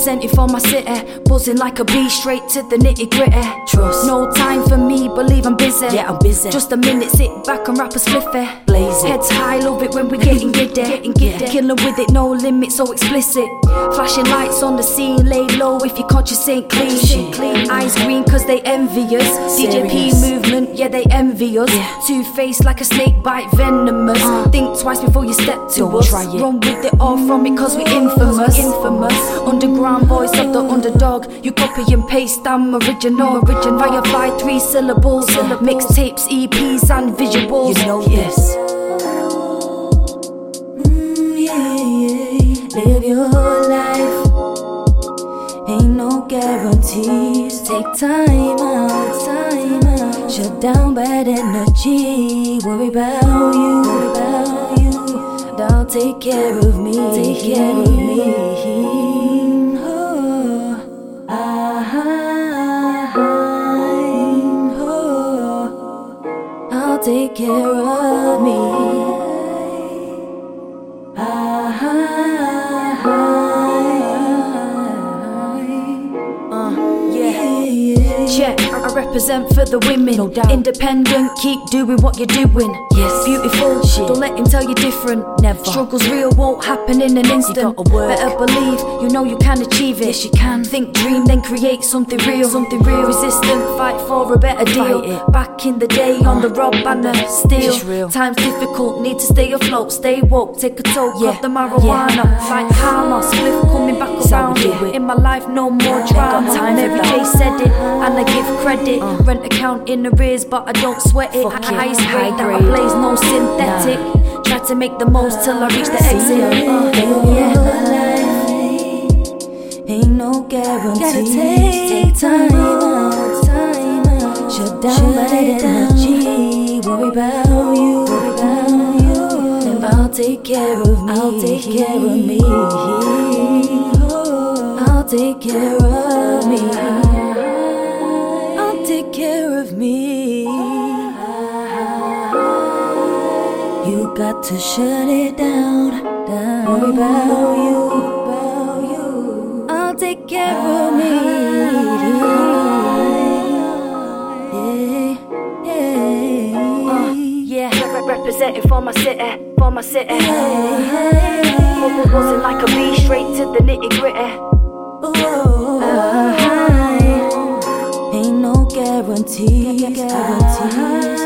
representing for my city. Buzzing like a bee, straight to the nitty gritty. Trust. No time for me, believe I'm busy. Yeah, I'm busy. Just a minute, sit back and rap a spliffy. Blaze. Heads high, love it when we getting giddy. getting giddy. Killing with it, no limit, so explicit. Flashing lights on the scene, lay low if your conscience ain't clean. Shit. clean. Eyes green cause they envy us. DJP movement, yeah, they envy us. Yeah. Two faced like a snake bite, venomous. Uh. Think twice before you step to Don't us. try it. Run with it all from it cause we infamous. Infamous. Underground voice of the underdog. You copy and paste, I'm original. original. Fiyahfli, three syllables. Mixtapes, EPs, and visuals. You know this. Mm, Live your life. Ain't no guarantees. Take time out, time out. Shut down bad energy. Worry about you, worry about you. Now take care of me, take care of me. Take care of me. Represent for the women. No doubt. Independent, keep doing what you're doing. Yes. Beautiful, Shit. don't let him tell you different. Never. Struggles real won't happen in an instant. Better believe, you know you can achieve it. Yes, you can. Think, dream, then create something real. Something real. Resistant, fight for a better deal. Fight. Back in the day, on the rob and the steel. Times difficult, need to stay afloat, stay woke, take a toke Yeah. of the marijuana. Yeah. Like karma, split coming back around. In my life, no more drama. time that. day said it, and I give credit. Rent account in arrears, but I don't sweat it. Fuck it. Highest High that I blaze, no synthetic. Try to make the most till I reach the exit. Uh, yeah. Ain't no guarantee. Gotta take time out, time out. Shut down bad energy. Worry about you, worry about you. And I'll take care of me. I'll take care of me. I'll take care of me. You got to shut it down, down. Worry about you, about you. I'll take care of me. Yeah, yeah. Uh, yeah, representing for my city, for my city. Wasn't like a bee, straight to the nitty gritty. Ain't no guarantees, guarantees.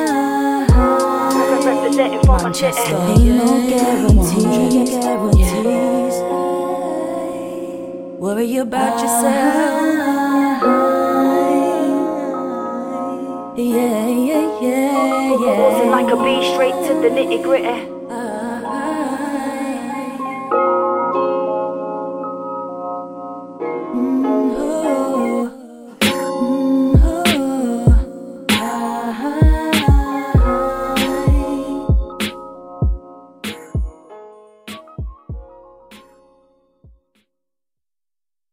Representing for my city. Ain't no guarantees, guarantees. Worry about yourself. Yeah, yeah, yeah, yeah. Like a bee, straight to the nitty gritty.